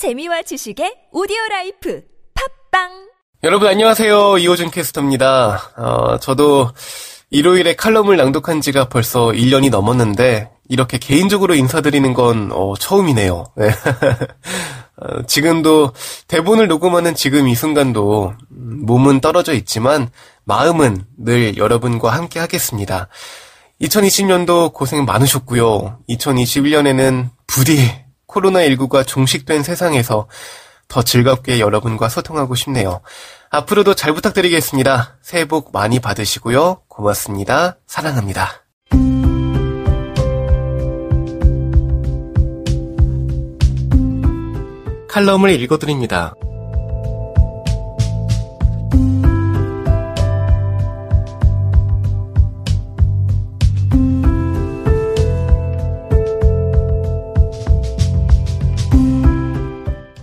재미와 지식의 오디오 life 팟빵 여러분 안녕하세요. 이호준 캐스터입니다. 어, 저도 일요일에 칼럼을 낭독한 지가 벌써 1년이 넘었는데 이렇게 개인적으로 인사드리는 건 어, 처음이네요. 네. 어, 지금도 대본을 녹음하는 지금 이 순간도 음, 몸은 떨어져 있지만 마음은 늘 여러분과 함께 하겠습니다. 2020년도 고생 많으셨고요. 2021년에는 부디 코로나19가 종식된 세상에서 더 즐겁게 여러분과 소통하고 싶네요. 앞으로도 잘 부탁드리겠습니다. 새해 복 많이 받으시고요. 고맙습니다. 사랑합니다. 칼럼을 읽어드립니다.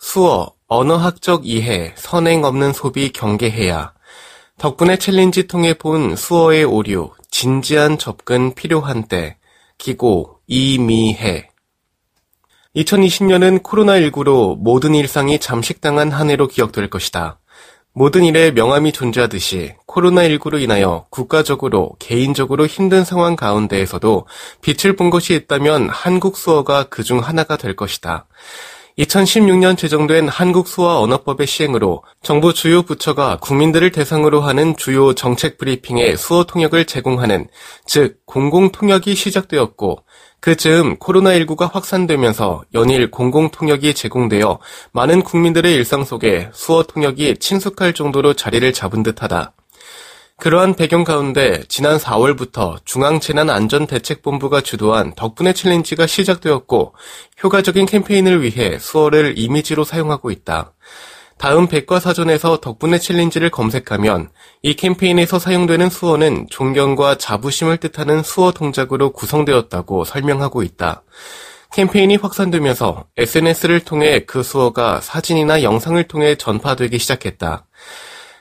수어 언어학적 이해, 선행 없는 소비 경계해야. 덕분에 챌린지 통해 본 수어의 오류, 진지한 접근 필요한 때. 기고, 이미해. 2020년은 코로나19로 모든 일상이 잠식당한 한 해로 기억될 것이다. 모든 일에 명암이 존재하듯이 코로나19로 인하여 국가적으로, 개인적으로 힘든 상황 가운데에서도 빛을 본 것이 있다면 한국 수어가 그 중 하나가 될 것이다. 2016년 제정된 한국수어 언어법의 시행으로 정부 주요 부처가 국민들을 대상으로 하는 주요 정책 브리핑의 수어 통역을 제공하는 즉 공공 통역이 시작되었고 그 즈음 코로나19가 확산되면서 연일 공공 통역이 제공되어 많은 국민들의 일상 속에 수어 통역이 친숙할 정도로 자리를 잡은 듯하다. 그러한 배경 가운데 지난 4월부터 중앙재난안전대책본부가 주도한 덕분에 챌린지가 시작되었고 효과적인 캠페인을 위해 수어를 이미지로 사용하고 있다. 다음 백과사전에서 덕분에 챌린지를 검색하면 이 캠페인에서 사용되는 수어는 존경과 자부심을 뜻하는 수어 동작으로 구성되었다고 설명하고 있다. 캠페인이 확산되면서 SNS를 통해 그 수어가 사진이나 영상을 통해 전파되기 시작했다.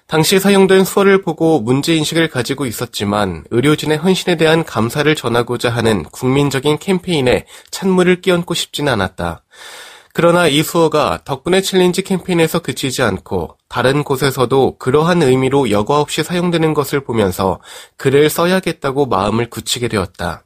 당시 사용된 수어를 보고 문제인식을 가지고 있었지만 의료진의 헌신에 대한 감사를 전하고자 하는 국민적인 캠페인에 찬물을 끼얹고 싶지는 않았다. 그러나 이 수어가 덕분에 챌린지 캠페인에서 그치지 않고 다른 곳에서도 그러한 의미로 여과 없이 사용되는 것을 보면서 글을 써야겠다고 마음을 굳히게 되었다.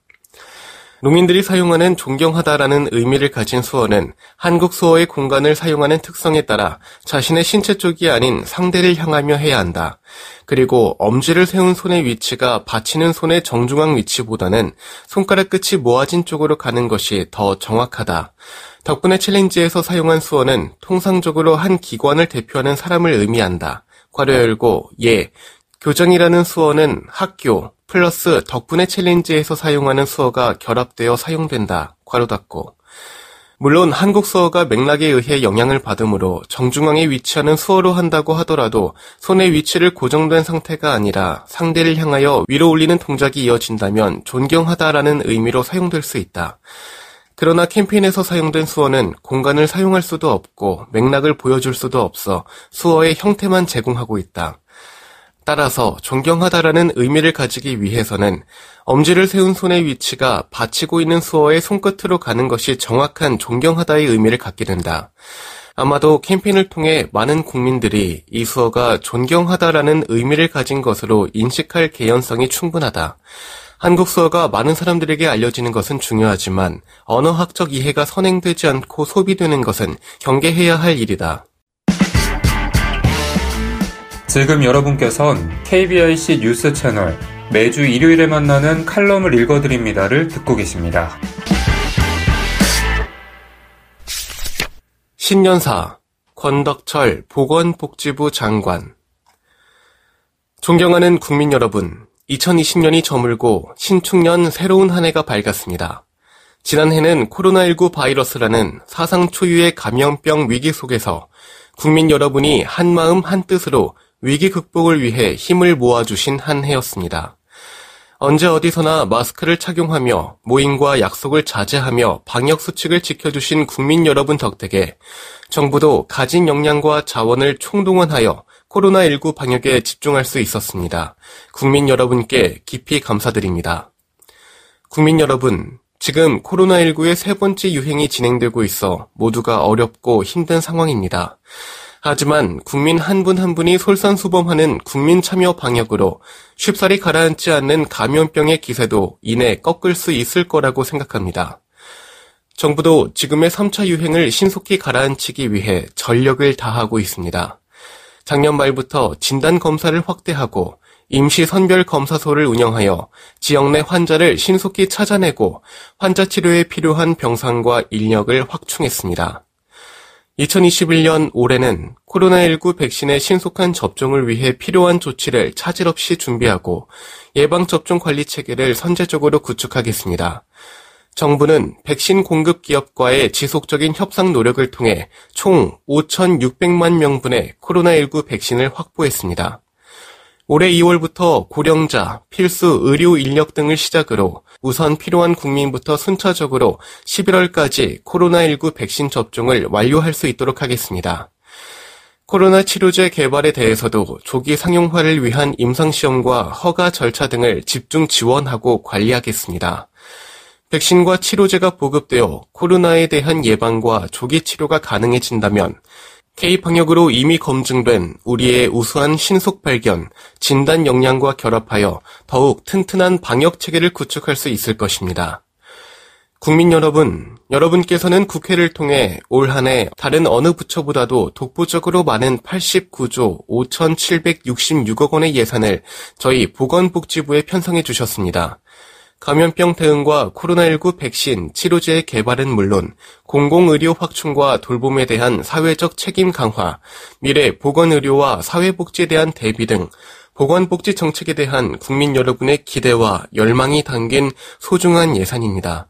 농인들이 사용하는 존경하다라는 의미를 가진 수어는 한국 수어의 공간을 사용하는 특성에 따라 자신의 신체 쪽이 아닌 상대를 향하여 해야 한다. 그리고 엄지를 세운 손의 위치가 받치는 손의 정중앙 위치보다는 손가락 끝이 모아진 쪽으로 가는 것이 더 정확하다. 덕분에 챌린지에서 사용한 수어는 통상적으로 한 기관을 대표하는 사람을 의미한다. 괄호 열고 예. 교정이라는 수어는 학교, 플러스 덕분에 챌린지에서 사용하는 수어가 결합되어 사용된다. 괄호 닫고. 물론 한국 수어가 맥락에 의해 영향을 받으므로 정중앙에 위치하는 수어로 한다고 하더라도 손의 위치를 고정된 상태가 아니라 상대를 향하여 위로 올리는 동작이 이어진다면 존경하다라는 의미로 사용될 수 있다. 그러나 캠페인에서 사용된 수어는 공간을 사용할 수도 없고 맥락을 보여줄 수도 없어 수어의 형태만 제공하고 있다. 따라서 존경하다라는 의미를 가지기 위해서는 엄지를 세운 손의 위치가 받치고 있는 수어의 손끝으로 가는 것이 정확한 존경하다의 의미를 갖게 된다. 아마도 캠페인을 통해 많은 국민들이 이 수어가 존경하다라는 의미를 가진 것으로 인식할 개연성이 충분하다. 한국 수어가 많은 사람들에게 알려지는 것은 중요하지만 언어학적 이해가 선행되지 않고 소비되는 것은 경계해야 할 일이다. 지금 여러분께선 KBIC 뉴스 채널 매주 일요일에 만나는 칼럼을 읽어드립니다를 듣고 계십니다. 신년사 권덕철 보건복지부 장관 존경하는 국민 여러분, 2020년이 저물고 신축년 새로운 한 해가 밝았습니다. 지난해는 코로나19 바이러스라는 사상 초유의 감염병 위기 속에서 국민 여러분이 한마음 한뜻으로 위기 극복을 위해 힘을 모아주신 한 해였습니다. 언제 어디서나 마스크를 착용하며 모임과 약속을 자제하며 방역 수칙을 지켜주신 국민 여러분 덕택에 정부도 가진 역량과 자원을 총동원하여 코로나19 방역에 집중할 수 있었습니다. 국민 여러분께 깊이 감사드립니다. 국민 여러분, 지금 코로나19의 세 번째 유행이 진행되고 있어 모두가 어렵고 힘든 상황입니다. 하지만 국민 한 분한 한 분이 솔선수범하는 국민 참여 방역으로 쉽사리 가라앉지 않는 감염병의 기세도 이내 꺾을 수 있을 거라고 생각합니다. 정부도 지금의 3차 유행을 신속히 가라앉히기 위해 전력을 다하고 있습니다. 작년 말부터 진단 검사를 확대하고 임시 선별 검사소를 운영하여 지역 내 환자를 신속히 찾아내고 환자 치료에 필요한 병상과 인력을 확충했습니다. 2021년 올해는 코로나19 백신의 신속한 접종을 위해 필요한 조치를 차질 없이 준비하고 예방접종 관리 체계를 선제적으로 구축하겠습니다. 정부는 백신 공급 기업과의 지속적인 협상 노력을 통해 총 5,600만 명분의 코로나19 백신을 확보했습니다. 올해 2월부터 고령자, 필수 의료 인력 등을 시작으로 우선 필요한 국민부터 순차적으로 11월까지 코로나19 백신 접종을 완료할 수 있도록 하겠습니다. 코로나 치료제 개발에 대해서도 조기 상용화를 위한 임상시험과 허가 절차 등을 집중 지원하고 관리하겠습니다. 백신과 치료제가 보급되어 코로나에 대한 예방과 조기 치료가 가능해진다면 K방역으로 이미 검증된 우리의 우수한 신속 발견, 진단 역량과 결합하여 더욱 튼튼한 방역 체계를 구축할 수 있을 것입니다. 국민 여러분, 여러분께서는 국회를 통해 올 한 해 다른 어느 부처보다도 독보적으로 많은 89조 5,766억 원의 예산을 저희 보건복지부에 편성해 주셨습니다. 감염병 대응과 코로나19 백신, 치료제 개발은 물론 공공의료 확충과 돌봄에 대한 사회적 책임 강화, 미래 보건의료와 사회복지에 대한 대비 등 보건복지 정책에 대한 국민 여러분의 기대와 열망이 담긴 소중한 예산입니다.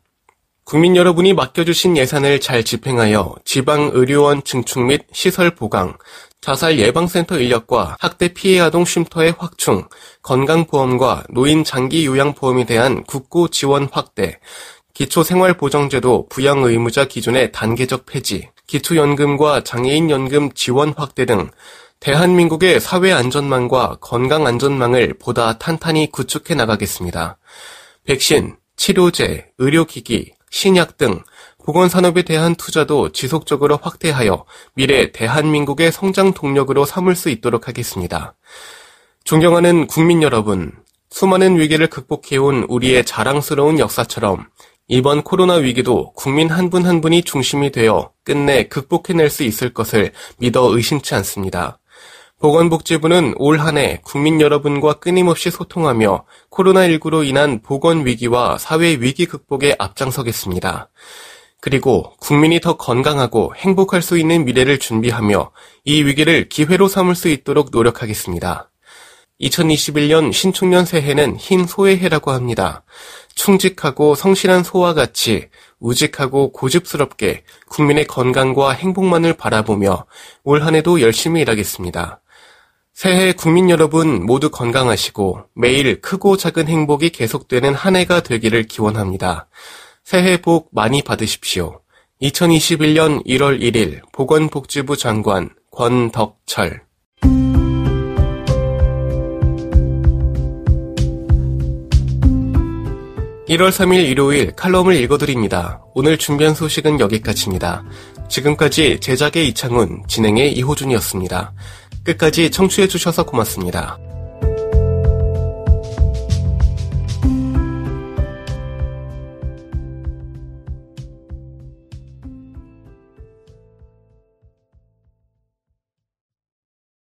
국민 여러분이 맡겨주신 예산을 잘 집행하여 지방의료원 증축 및 시설 보강, 자살 예방센터 인력과 학대 피해 아동 쉼터의 확충, 건강보험과 노인 장기 요양보험에 대한 국고 지원 확대, 기초생활보정제도 부양 의무자 기준의 단계적 폐지, 기초연금과 장애인연금 지원 확대 등 대한민국의 사회 안전망과 건강 안전망을 보다 탄탄히 구축해 나가겠습니다. 백신, 치료제, 의료기기, 신약 등 보건산업에 대한 투자도 지속적으로 확대하여 미래 대한민국의 성장 동력으로 삼을 수 있도록 하겠습니다. 존경하는 국민 여러분, 수많은 위기를 극복해온 우리의 자랑스러운 역사처럼 이번 코로나 위기도 국민 한 분한 한 분이 중심이 되어 끝내 극복해낼 수 있을 것을 믿어 의심치 않습니다. 보건복지부는 올 한 해 국민 여러분과 끊임없이 소통하며 코로나19로 인한 보건위기와 사회위기 극복에 앞장서겠습니다. 그리고 국민이 더 건강하고 행복할 수 있는 미래를 준비하며 이 위기를 기회로 삼을 수 있도록 노력하겠습니다. 2021년 신축년 새해는 흰 소의 해라고 합니다. 충직하고 성실한 소와 같이 우직하고 고집스럽게 국민의 건강과 행복만을 바라보며 올 한해도 열심히 일하겠습니다. 새해 국민 여러분 모두 건강하시고 매일 크고 작은 행복이 계속되는 한 해가 되기를 기원합니다. 새해 복 많이 받으십시오. 2021년 1월 1일 보건복지부 장관 권덕철 1월 3일 일요일 칼럼을 읽어드립니다. 오늘 준비한 소식은 여기까지입니다. 지금까지 제작의 이창훈, 진행의 이호준이었습니다. 끝까지 청취해주셔서 고맙습니다.